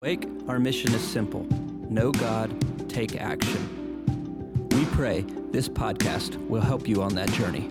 Wake, our mission is simple know God, take action. We pray this podcast will help you on that journey.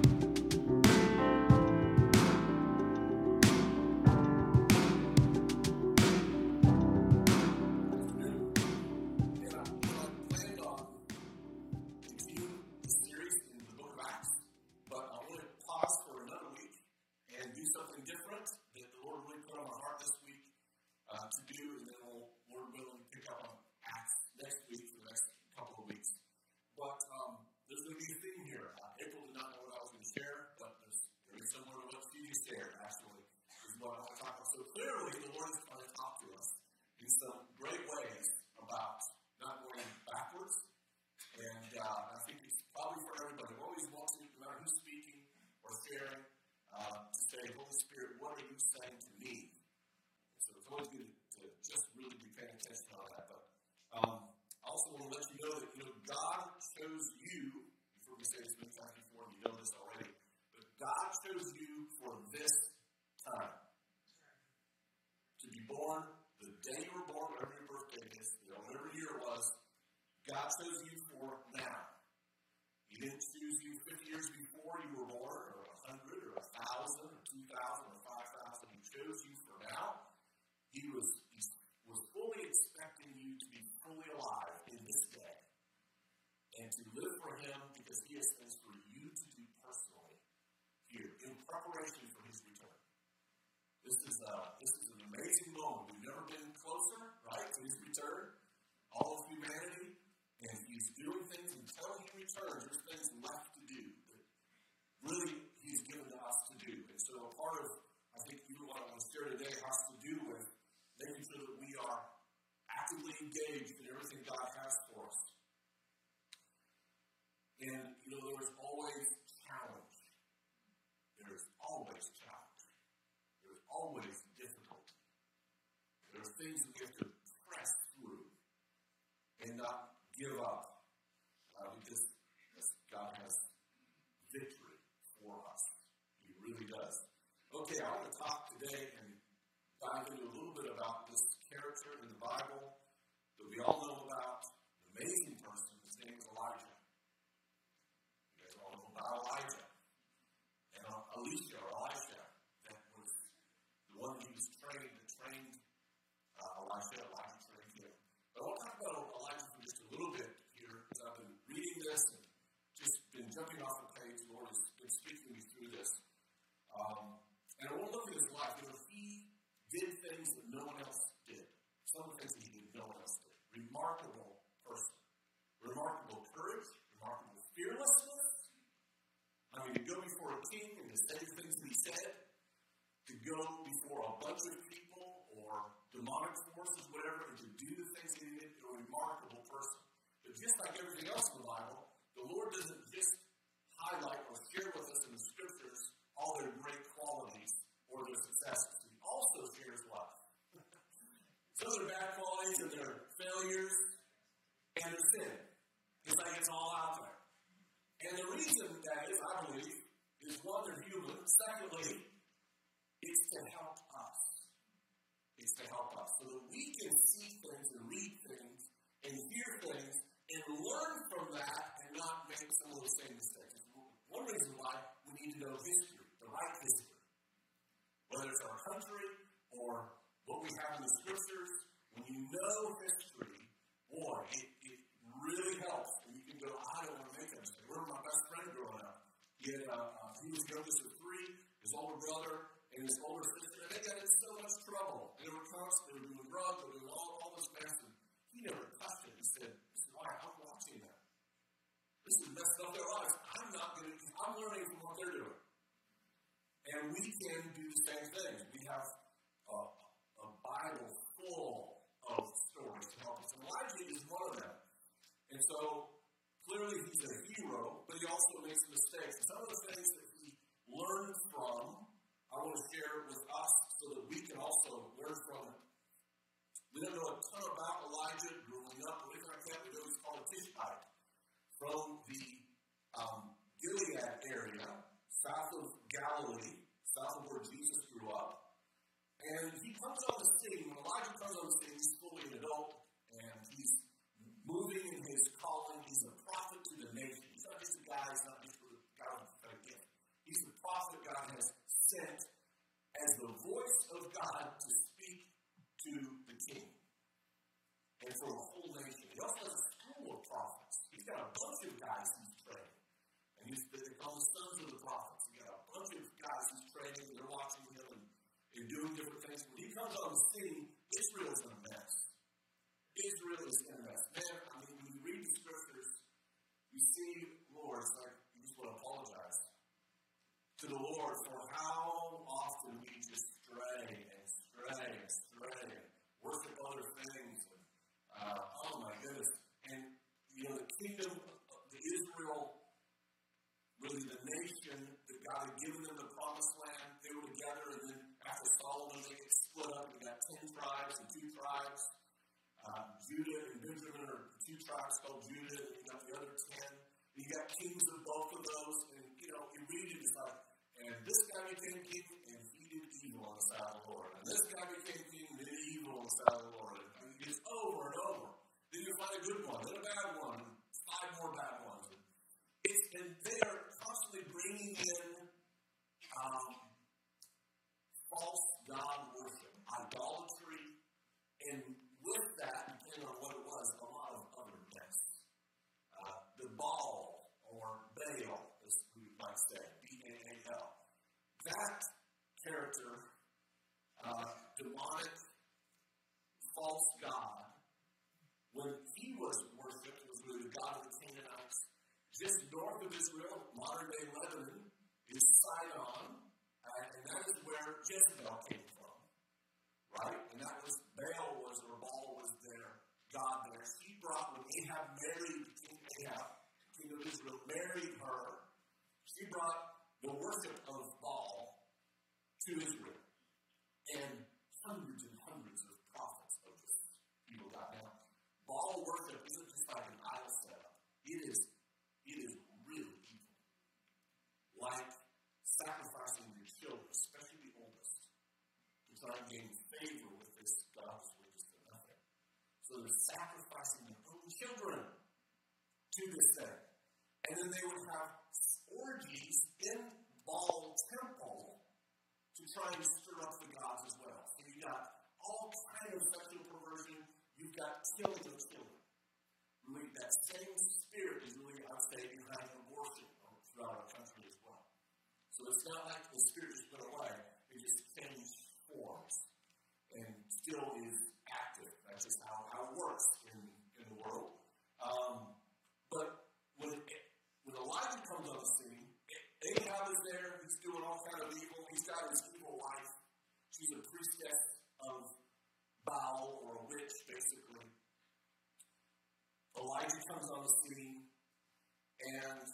God chose you for now. He didn't choose you 50 years before you were born, or 100, or 1,000, or 2,000, or 5,000. He chose you for now. He was, he was fully expecting you to be fully alive in this day and to live for Him because He has things for you to do personally here in preparation for His return. This is, a, this is an amazing moment. We've never been closer, right, to His return. All of humanity He's doing things until He returns. There's things left to do that really He's given to us to do. And so a part of, I think, even what I'm going to share today has to do with making sure that we are actively engaged in everything God has for us. And, you know, there is always challenge. There is always challenge. There is always difficulty. There are things that we have to press through and not give up. God has victory for us. He really does. Okay, I want to talk today and dive into a little bit about this character in the Bible that we all know about, amazing to go before a bunch of people or demonic forces, whatever, and to do the things he did, a remarkable person. But just like everything else in the Bible, the Lord doesn't just highlight or share with us in the scriptures all their great qualities or their successes. He also shares what? so their bad qualities and their failures It's to help us. It's to help us so that we can see things and read things and hear things and learn from that and not make some of those same mistakes. One reason why we need to know history, the right history, whether it's our country or what we have in the scriptures. When you know history, boy, it, it really helps. And you can go, I don't want to make a mistake. Remember my best friend growing up? He, had, uh, uh, he was nervous with his older brother and his older sister, and they got in so much trouble. They were constantly doing drugs, they were doing all, all this mess, and he never touched it. He said, This is why I'm watching that. This is messing up their lives. I'm not going to, I'm learning from what they're doing. And we can do the same thing. We have a, a Bible full of stories to help us. Elijah is one of them. And so, clearly, he's a hero, but he also makes mistakes. Some of the things that learn from, I want to share with us so that we can also learn from it. We don't know a ton about Elijah growing up, but we can't we know he's called a Tishbite from the um, Gilead area, south of Galilee, south of where Jesus grew up. And he comes on the scene. When Elijah comes on the scene, he's fully an adult, and he's moving God to speak to the king and for the whole nation. He also has a school of prophets. He's got a bunch of guys he's training. And he's, they call the sons of the prophets. He's got a bunch of guys he's training, and they're watching him and, and doing different things. When he comes on the scene, Israel's sacrificing their own children to this thing. And then they would have orgies in Baal temple to try and stir up the gods as well. So you've got all kind of sexual perversion. You've got killing of children. Really, that same spirit is really, I would say, behind abortion throughout our country as well. So it's not like the spirit just went away. It just changed forms and still is active. That's just how, how it works in, in the world. Um, but when it, when Elijah comes on the scene, Ahab is there. He's doing all kind of evil. He's got his evil wife. She's a priestess of Baal or a witch, basically. Elijah comes on the scene, and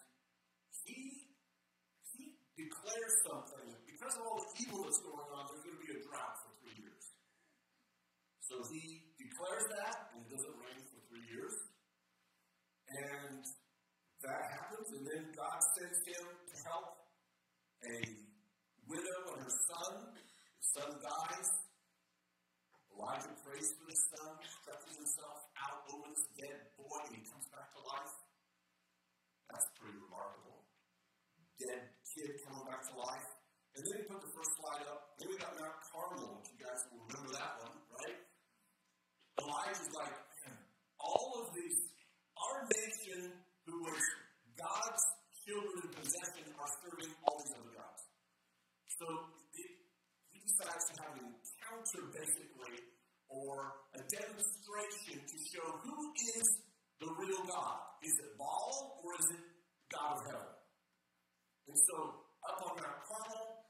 he he declares something. Because of all the evil that's going on, there's going to be a drought for three years. So he declares that, and it doesn't rain for three years. And that happens, and then God sends him help a widow and her son. The son dies. Elijah prays for the son, stretches himself out over this dead boy, and he comes back to life. That's pretty remarkable. Dead kid coming back to life. And then he put the first slide up. Then we got Mount Carmel, which you guys will remember that one, right? Elijah's like, all of these, our nation who was God's children in possession are serving all these other gods. So it, decides have an encounter, basically, or a demonstration to show who is the real God. Is it Baal or is it God of heaven? And so, up on Mount Carmel,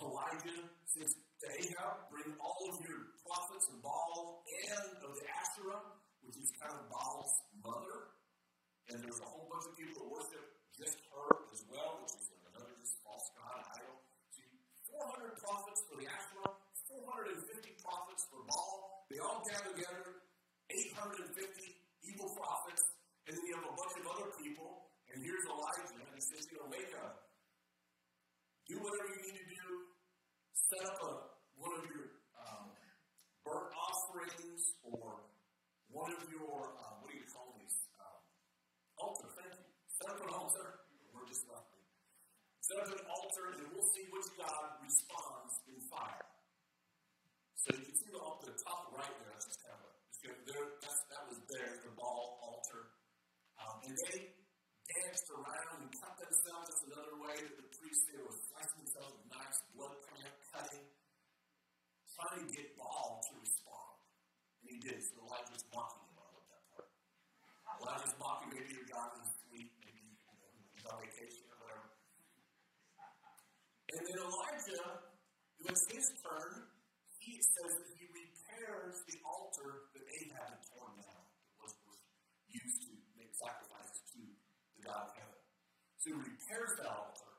Elijah says to Ahab, bring all of your prophets and Baal and of the Asherah, which is kind of Baal's mother, and there's a whole bunch of people that worship just her as well, which is another just false god idol. See, 400 prophets for the Asherah, 450 prophets for Baal. They all gather together, 850 evil prophets, and then you have a bunch of other people. And here's Elijah, and he says, you know, make a, do whatever you need to do, set up a, one of your um, burnt offerings or one of your uh, altar. Thank you. Set up an altar. We're just left. Set up an altar, and we'll see which God responds in fire. So you the, the top right there. That's just kind of a, just there. That's, that um, they danced around and cut themselves. That's another way that the priests there were slicing themselves with knives, blood coming out, cutting, trying to get Baal to respond. And he did. So Elijah's mocking him. I love that part. Elijah's mocking maybe your God is asleep, maybe you know, he's on vacation or whatever. And then Elijah, it was his turn. He says that he the altar that Ahab had torn down. It was, used to make sacrifices to the God of heaven. So he repairs that altar,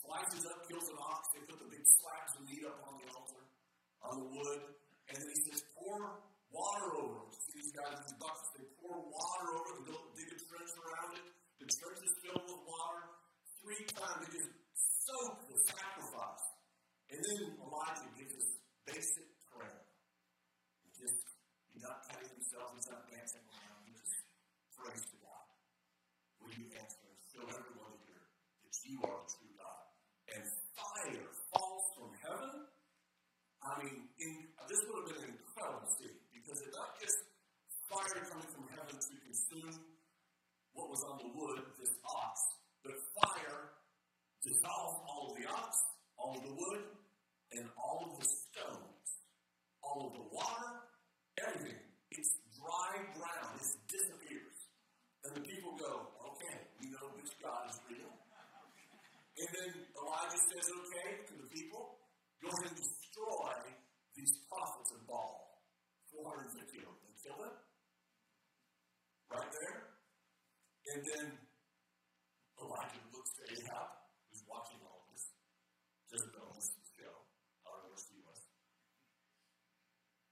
slices up, kills an ox, they put the big slabs of meat up on the altar, on the wood, and then he says, pour water over it. See these guys these buckets, they pour water over it, they dig a trench around it. The trench is filled with water. Three times they just soak the sacrifice. And then Elijah gives this basic prayer. He just, he's not cutting himself, he's not dancing around, he just prays to God. Will you answer and show everyone here that you are the true God? And fire falls from heaven. I mean, in, this would have been an incredible scene because it's not just fire coming from heaven what was on the wood, this ox, but fire dissolves all of the ox, all of the wood, and all of the stones, all of the water, everything. It's dry ground, it disappears. And the people go, okay, we know which God is real. And then Elijah says, okay, to the people, go ahead and destroy these prophets of Baal. 450 of them. And kill them. Right there. And then Elijah looks to Ahab, who's watching all of this. Jezebel, this is the show. I don't know where she was.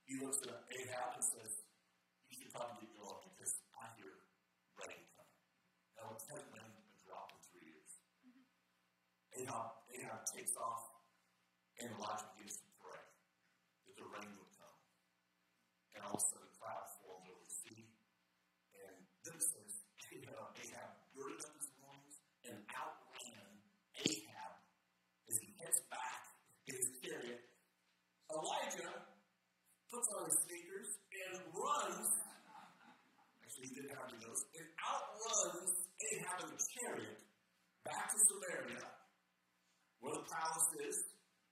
He looks at Ahab and says, You should probably get going because I hear rain coming. Now, it's hasn't been a drop in three years. Ahab, Ahab takes off, and Elijah begins to pray that the rain would come. And all of a sudden, a cloud formed over the sea. And then it says, Ahab, Ahab girded up his loins and outran Ahab as he heads back in his chariot. Elijah puts on his sneakers and runs. Actually, he didn't have any of those. And outruns Ahab in the chariot back to Samaria, where the palace is.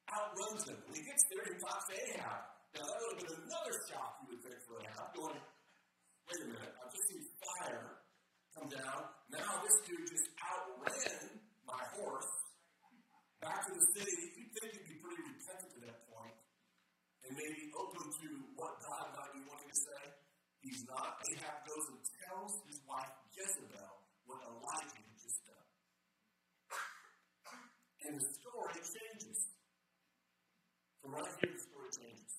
Outruns him. When he gets there, he talks to Ahab. Now, that would have been another shock, you would think, for Ahab. Going, wait a minute, I've just seen fire come down. Now, this dude just outran my horse back to the city. You'd think he'd be pretty repentant at that point and maybe open to what God might be wanting to say. He's not. Ahab goes and tells his wife Jezebel what Elijah had just done. And the. Right here, story changes.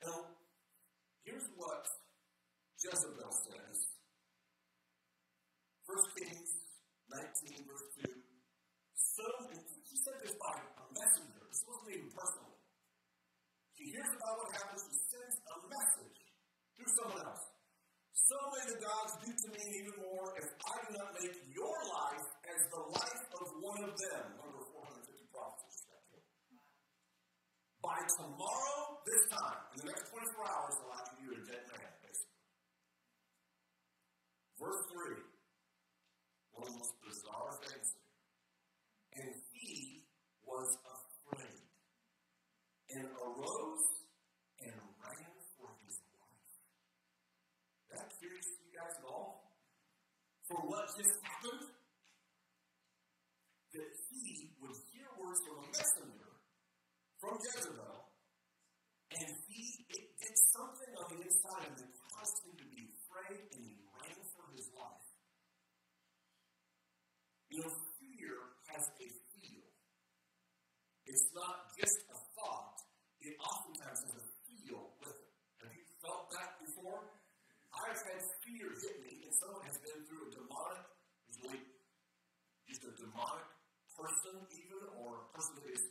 Now, here's what Jezebel says. 1 Kings 19, verse 2. So, she said this by a messenger. This wasn't even personal. She hears about what happens, she sends a message through someone else. So may the gods do to me even more if I do not make your life as the life of one of them. Number 450 prophets just got killed. By tomorrow, this time, in the next 24 hours, I'll have you a dead man, basically. Verse 3. One of the most bizarre things. And he was afraid and arose and ran for his life. That curious to you guys at all? For what just happened? That he would hear words from a messenger from Jezebel, and he it did something on the inside of him that caused him to be afraid, and he ran for his life. You know, fear has a feel. It's not just a thought, it oftentimes has a feel with it. Have you felt that before? I've had fear hit me, and someone has been through a demonic, usually just a demonic person, even, or a person that is,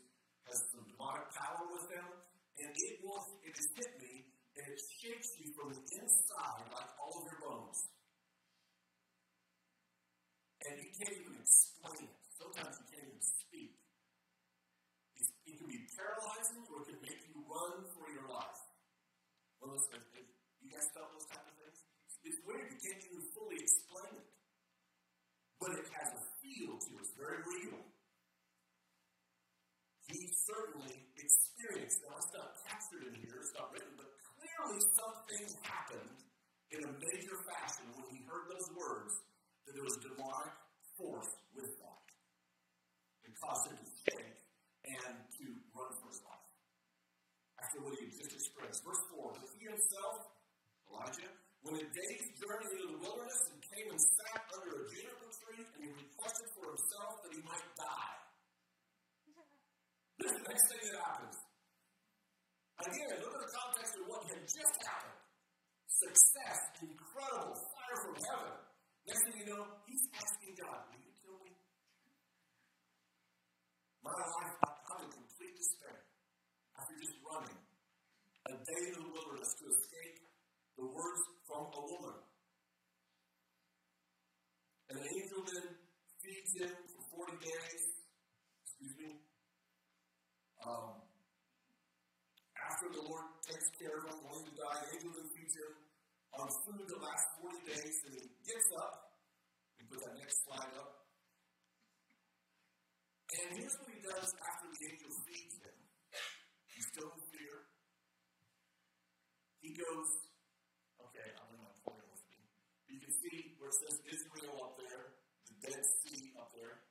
has some demonic power with them, and it will, it has hit me, and it shakes you from the inside like all of your bones. And you can't even explain it. Sometimes you can't even speak. It can be paralyzing or it can make you run for your life. Well, listen, you guys felt those type of things? It's weird. You can't even fully explain it. But it has a feel to it, it's very real. He certainly experienced, now it's not captured in here, it's not written, but clearly something happened in a major fashion when he heard those words that there was demonic force with that. It caused him to shake and to run for his life. After what he had just expressed. Verse 4 But he himself, Elijah, when a day's journey into the wilderness and came and sat under a juniper tree, and he requested for himself that he might die. The next thing that happens. Again, look at the context of what had just happened success, incredible, fire from heaven. Next thing you know, he's asking God, Will you kill me? My life, I'm in complete despair after just running a day in the wilderness to escape the words from a woman. And an angel then feeds him for 40 days. Um, after the Lord takes care of him, going to die, then feeds him on food the last 40 days, and he gets up. We put that next slide up. And here's what he does after the angel feeds him. He's still in fear. He goes, okay, I'm in my pointer with me. You can see where it says Israel up there, the Dead Sea up there.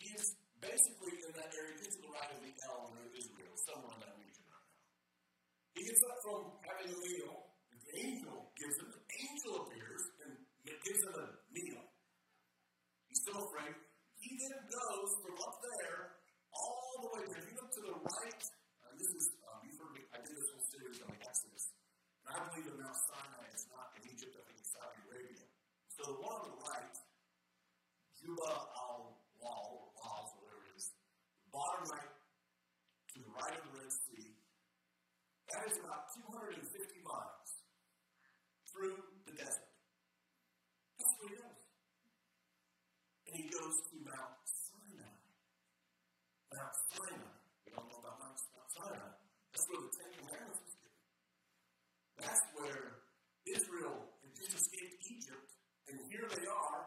He's basically in that area, he's to the right of the L near Israel, somewhere in that region right now. He gets up from having a meal, the angel gives him, the angel appears and gives him a meal. He's still afraid. He then goes from up there all the way, if you look to the right, uh, this is, um, you've heard me, I did this whole series on the Exodus. And I believe that Mount Sinai is not in Egypt, I think it's Saudi Arabia. So the one on the right, Juba al Wal, or Wal, whatever it is, the bottom right, to the right of the Red Sea, that is about 250 miles through the desert. That's where he goes. And he goes to Mount Sinai. Mount Sinai. We don't know about Mount Sinai. That's where the Ten Commandments was given. That's where Israel had just escaped Egypt, and here they are,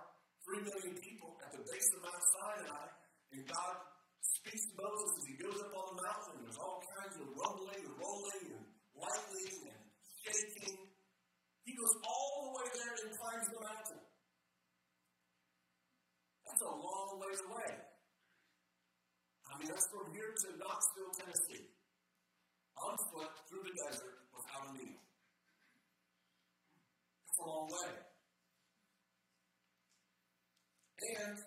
three million people at the base of Mount Sinai, and God speaks to Moses as he goes up on the mountain, there's all kinds of rumbling and rolling and lightning and shaking. He goes all the way there and climbs the mountain. That's a long way away. I mean, that's from here to Knoxville, Tennessee. On foot through the desert without a meal. That's a long way. And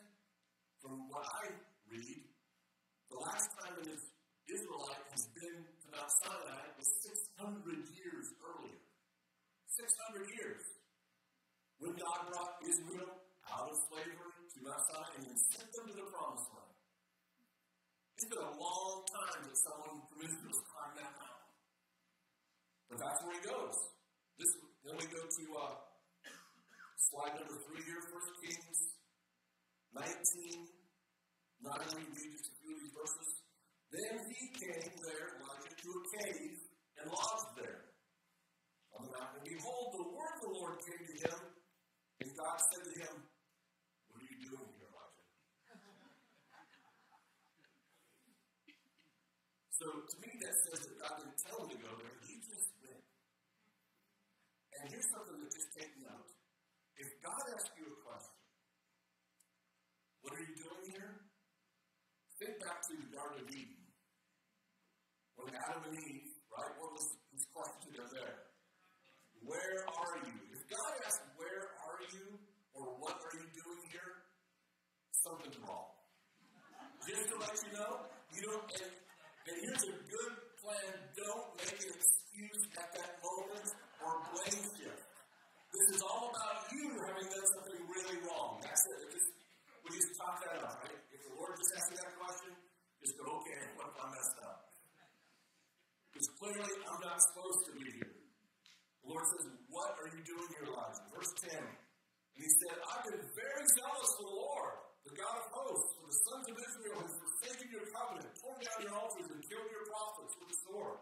from what I read, the last time an Israelite has been to Mount Sinai was 600 years earlier. 600 years. When God brought Israel out of slavery to Mount Sinai and then sent them to the promised land. It's been a long time that someone from Israel has climbed that mountain. But that's where he goes. This, then we go to uh, slide number three here, First Kings 19. Not only read just a few of these verses. Then he came there, Elijah, to a cave and lodged there on the mountain. And behold, the word of the Lord came to him, and God said to him, What are you doing here, Elijah? So to me, that says that God didn't tell him to go there, he just went. And here's something that just take note. If God asks you a question, what are you doing here? Think back to the Garden of Eden. When Adam and Eve, right, what was his question them there? Where are you? If God asks, Where are you? or What are you doing here? Something's wrong. Just to let you know, you don't, and here's a good plan don't make an excuse at that moment or blame shift. This is all about you having done something really wrong. That's it. it just, we just talk that out, right? If the Lord just asks you that question, just go, okay, what if I messed up? Because clearly I'm not supposed to be here. The Lord says, What are you doing here, Elijah? Verse 10. And he said, I've been very zealous for the Lord, the God of hosts, for the sons of Israel have forsaken your covenant, torn down your altars, and killed your prophets with the sword.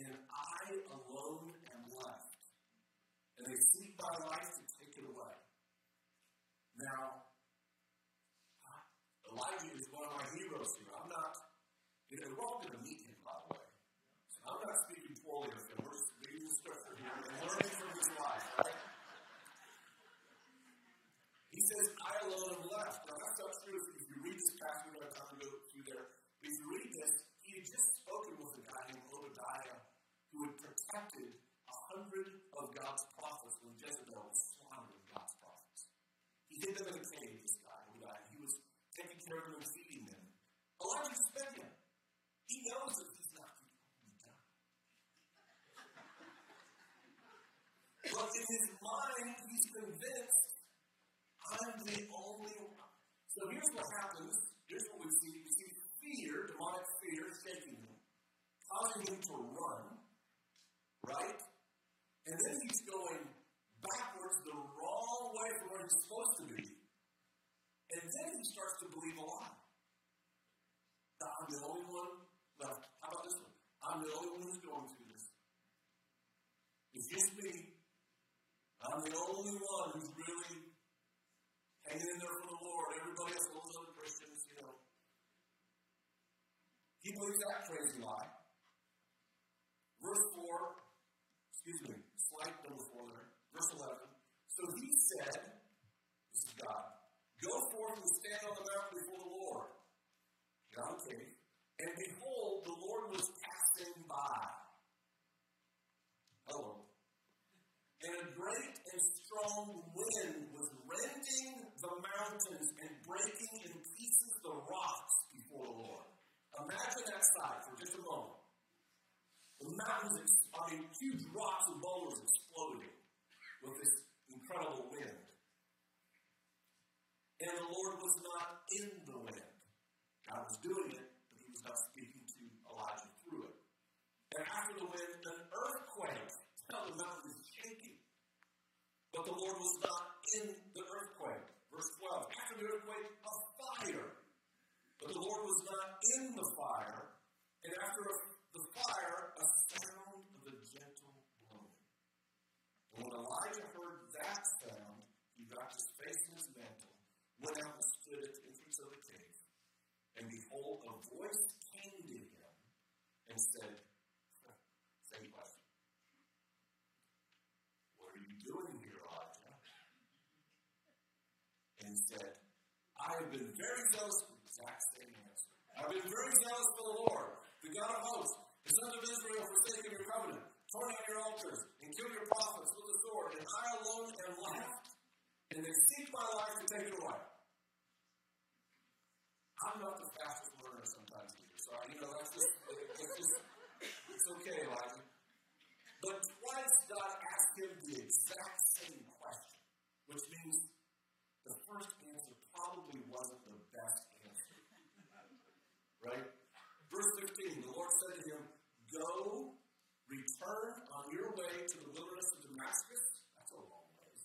And I alone am left. And they seek my life to take it away. Now, Elijah is one of my heroes here. I'm not, you know, we're all going to meet him, by the way. So I'm not speaking poorly of him. We're just reading the scripture here and learning from his life, right? He says, I alone am left. Now, that's not true. If you read this passage, we don't have time to go through there. But if you read this, he had just spoken with a guy named Obadiah who had protected a hundred of God's prophets Jezebel was slaughtering God's prophets. He hid them in a cave, this guy, Obadiah. He was taking care of them and feeding them. Elijah spent him. He knows that he's not going to done. But in his mind, he's convinced I'm the only one. So here's what happens. Here's what we see. We see fear, demonic fear, shaking him, causing him to run, right? And then he's going backwards the wrong way from where he's supposed to be. And then he starts to believe a lie. That I'm the only one left. How about this one? I'm the only one who's going through this. It's just me. I'm the only one who's really hanging in there for the Lord. Everybody else, those other Christians, you know. He believes that crazy lie. Verse 4, excuse me, slide number 4 there. Verse 11. So he said, This is God, go forth and stand on the mountain before the Lord. God came, and behold, the Lord was passing by. Hello. And a great and strong wind was rending the mountains and breaking in pieces the rocks before the Lord. Imagine that sight for just a moment. The mountains, I mean, huge rocks and boulders exploding with this incredible wind. And the Lord was not in the wind. God was doing it, but he was not speaking to Elijah through it. And after the wind, an earthquake. Now the mountain is shaking. But the Lord was not in the earthquake. Verse 12. After the earthquake, a fire. But the Lord was not in the fire. And after the fire, a sound of a gentle blowing. And when Elijah heard that sound, he wrapped his face in his mantle, went out and stood at the entrance of the cave. And behold, a voice came to him and said, Same question. What are you doing here, Elijah? And said, I have been very zealous for the exact same answer. I've been very zealous for the Lord, the God of hosts. The Son of Israel forsaken your covenant, torn down your altars, and kill your prophets with the sword, and I alone am left. And they seek my life to take it away. I'm not the fastest learner sometimes either. So, you know, that's just, it's just, it's okay, Elijah. But twice God asked him the exact same question, which means the first answer probably wasn't the best answer. Right? Verse 15, the Lord said to him, Go, return on your way to the wilderness of Damascus. That's a long ways.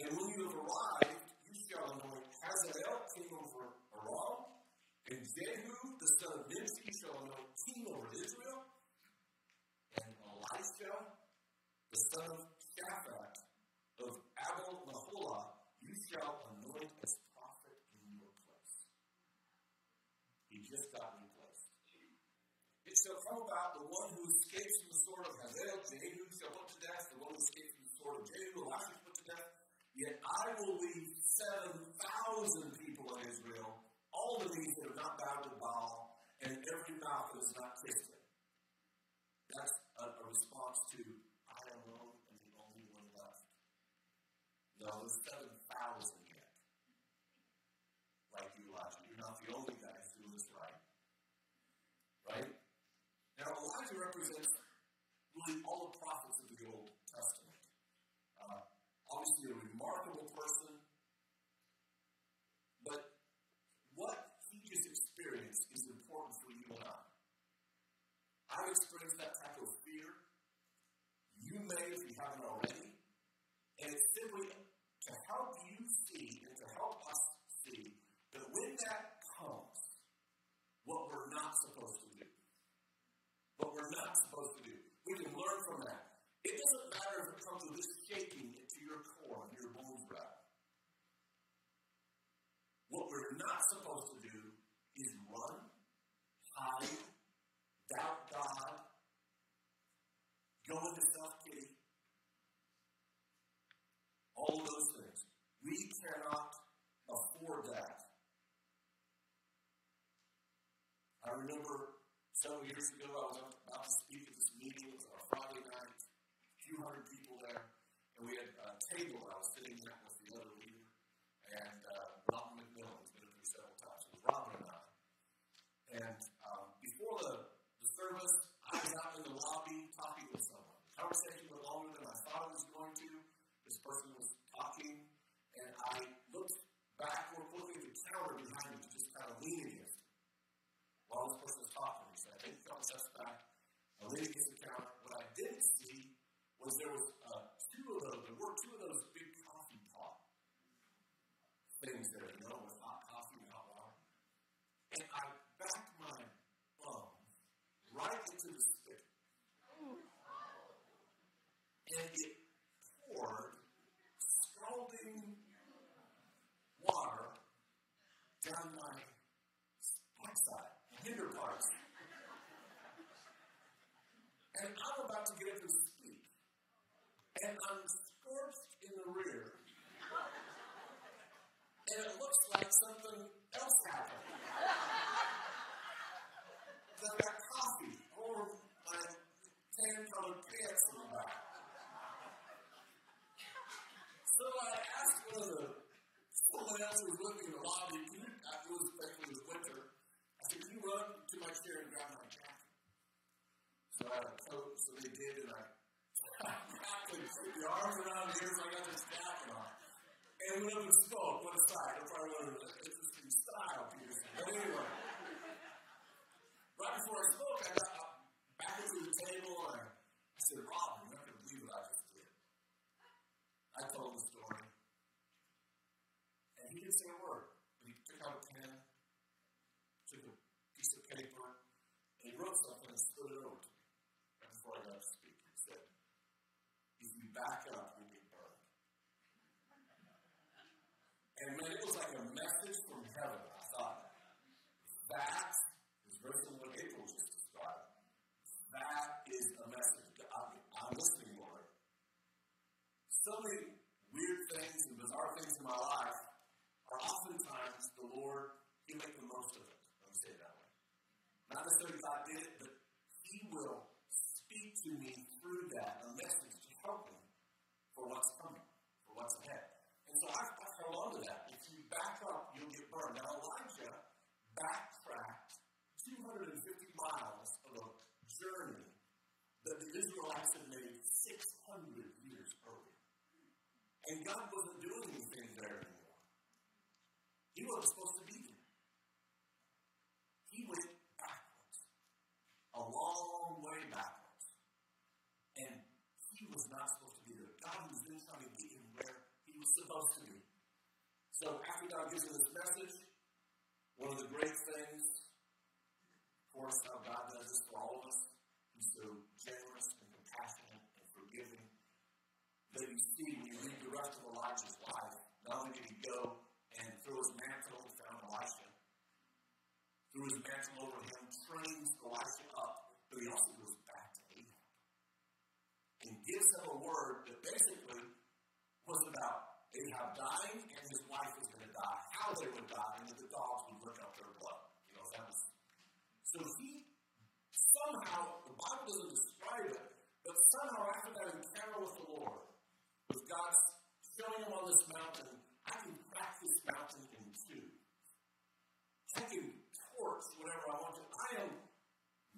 And when you have arrived, you shall anoint Hazael king over Aram, and Jehu the son of Nimshi shall anoint king over Israel, and Elisha the son of Shaphat of Abel Meholah you shall anoint as prophet in your place. He just got replaced. It shall come about the one who escapes from the sword of Hazael, Jehu shall put to death, the one who escapes from the sword of Jehu, Elisha put to death. Yet I will leave 7,000 people in Israel, all the knees that have not bowed to Baal, and every mouth that has not kissed him. That's a, a response to, I alone am the only one left. No, there's 7,000 yet. Like you, Elijah. You're not the only guy who's doing this right. Right? Now, Elijah represents really all the prophets of the Old Testament. Uh, obviously, a remarkable person. But what he just experienced is important for you and I. I've experienced that type of fear. You may if you haven't already. And it's simply to help you supposed to do is run, hide, doubt God, go into self pity. All those things. We cannot afford that. I remember several years ago, I was on conversation went longer than I thought it was going to. This person was talking, and I looked back, looking at the counter behind me, just kind of leaning against it while this person was talking. So I take a couple steps back, I lean against the counter. What I didn't see was there was Wasn't supposed to be there. He went backwards, a long way backwards. And he was not supposed to be there. God was then trying to get him where he was supposed to be. So after God gives him this message, one of the great things, of course, how God does this for all of us, He's so generous and compassionate and forgiving that you see when you read the rest of Elijah's life. Not only did he go and throw his mantle and found Elisha, threw his mantle over him, trains Elisha up, but he also goes back to Ahab and gives him a word that basically was about Ahab dying and his wife was going to die, how they would die, and that the dogs would lick up their blood. You know, that was. So he somehow, the Bible doesn't describe it, but somehow after that encounter with the Lord, with God showing him on this mountain, I can crack this mountain in two. I can whatever I want to. I am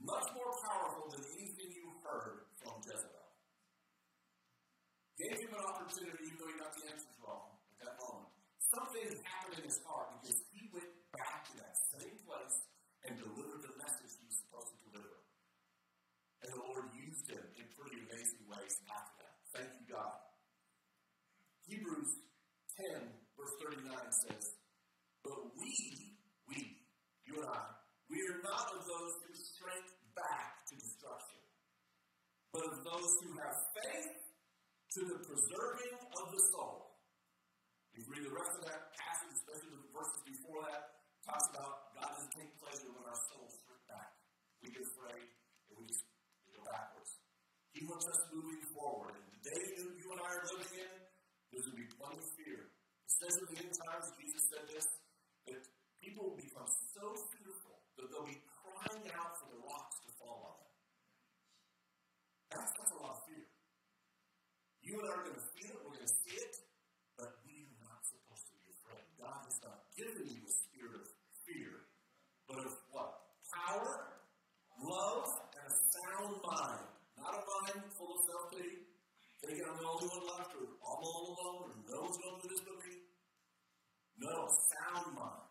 much more powerful than anything you heard from Jezebel. Gave him an opportunity, even though he got the answers wrong at that moment. Something happened in his heart because he went back to that same place and delivered the message he was supposed to deliver. And the Lord used him in pretty amazing ways after that. Thank you, God. Hebrews 10, verse 39 says, But we, we, you and I, we are not of those who shrink back to destruction, but of those who have faith to the preserving of the soul. If you read the rest of that passage, especially the verses before that, talks about God doesn't take pleasure when our souls shrink back. We get afraid and we just go backwards. He wants us moving forward. And the day you, you and I are living in, there's going to be plenty of fear. It says in the end times, Jesus said this, that people will become so fearful that they'll be crying out for the rocks to fall on them. That's, that's a lot of fear. I are going to feel it, we're going to see it, but we are not supposed to be afraid. God has not given you a spirit of fear, but of what? Power, love, and a sound mind. Not a mind full of self-pity, thinking I'm the only one left, or I'm all alone, or no one's going to do this but me. No, sound mind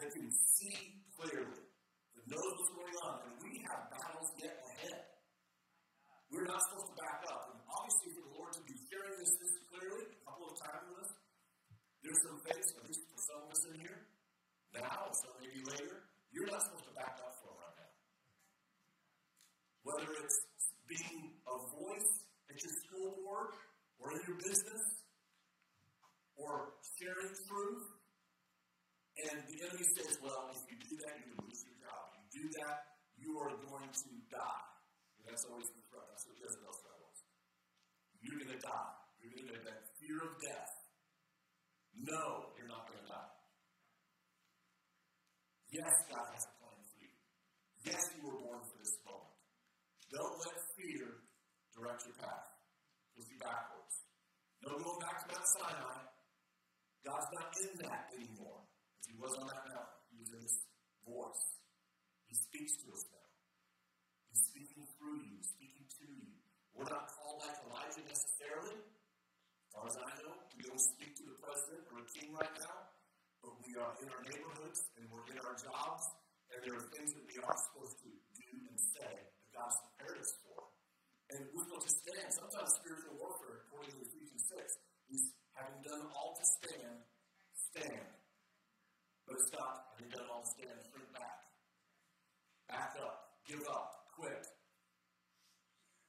that can see clearly, that knows what's going on, and we have battles yet ahead. We're not supposed to back up. And obviously, for the Lord to clearly a couple of times with us, there's some things, at least for some of us in here, now, or some maybe later, you're not supposed to back up from right now. Whether it's being a voice at your school board, or in your business, or sharing truth, and the enemy says, well, if you do that, you're going to lose your job. If you do that, you are going to die. And that's always the threat. That's what Jezebel's threat was. You're going to die. That fear of death. No, you're not going to die. Yes, God has a plan for you. Yes, you were born for this moment. Don't let fear direct your path. Push you backwards. No going back to Mount Sinai. God's not in that anymore. He was on that mountain. He was in his voice. He speaks to us now. He's speaking through you, speaking to you. We're not called like Elijah necessarily. As far as I know, we don't speak to the president or a king right now, but we are in our neighborhoods and we're in our jobs, and there are things that we are supposed to do and say that God's prepared us for. And we're supposed to stand. Sometimes spiritual warfare, according to Ephesians 6, is having done all to stand, stand. But it's not, having done all to stand, shrink back. Back up, give up, quit.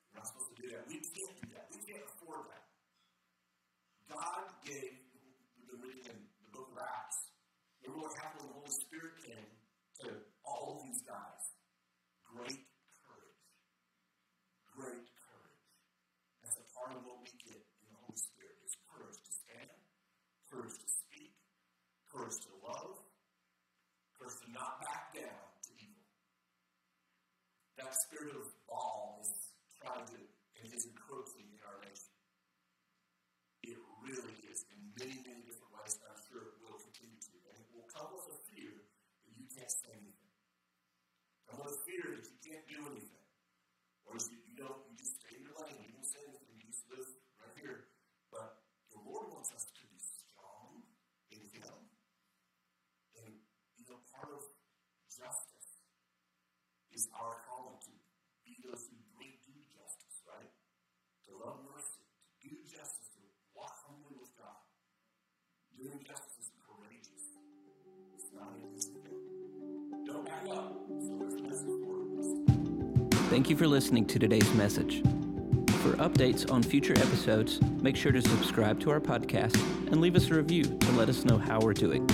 We're not supposed to do that. We can't do that. We can't afford that. God gave, we've been reading in the book of Acts, remember what happened when the Holy Spirit came to all of these guys? Great courage. Great courage. That's a part of what we get in the Holy Spirit is courage to stand, courage to speak, courage to love, courage to not back down to evil. That spirit of Baal is trying to, and is encroaching in our nation. It really is in many, many different ways, and I'm sure it will continue to. And it will come with a fear that you can't say anything. Come with a fear that you can't do anything. Or you, you don't, you just stay in your lane, you don't say anything, you just live right here. But the Lord wants us to be strong in Him. And, you know, part of justice is our calling to be those who bring do justice, right? To love mercy, to do justice, to walk humbly with God. Doing justice is courageous. It's not easy. Don't back up. Thank you for listening to today's message. For updates on future episodes, make sure to subscribe to our podcast and leave us a review to let us know how we're doing.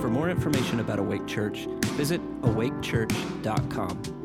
For more information about Awake Church, visit awakechurch.com.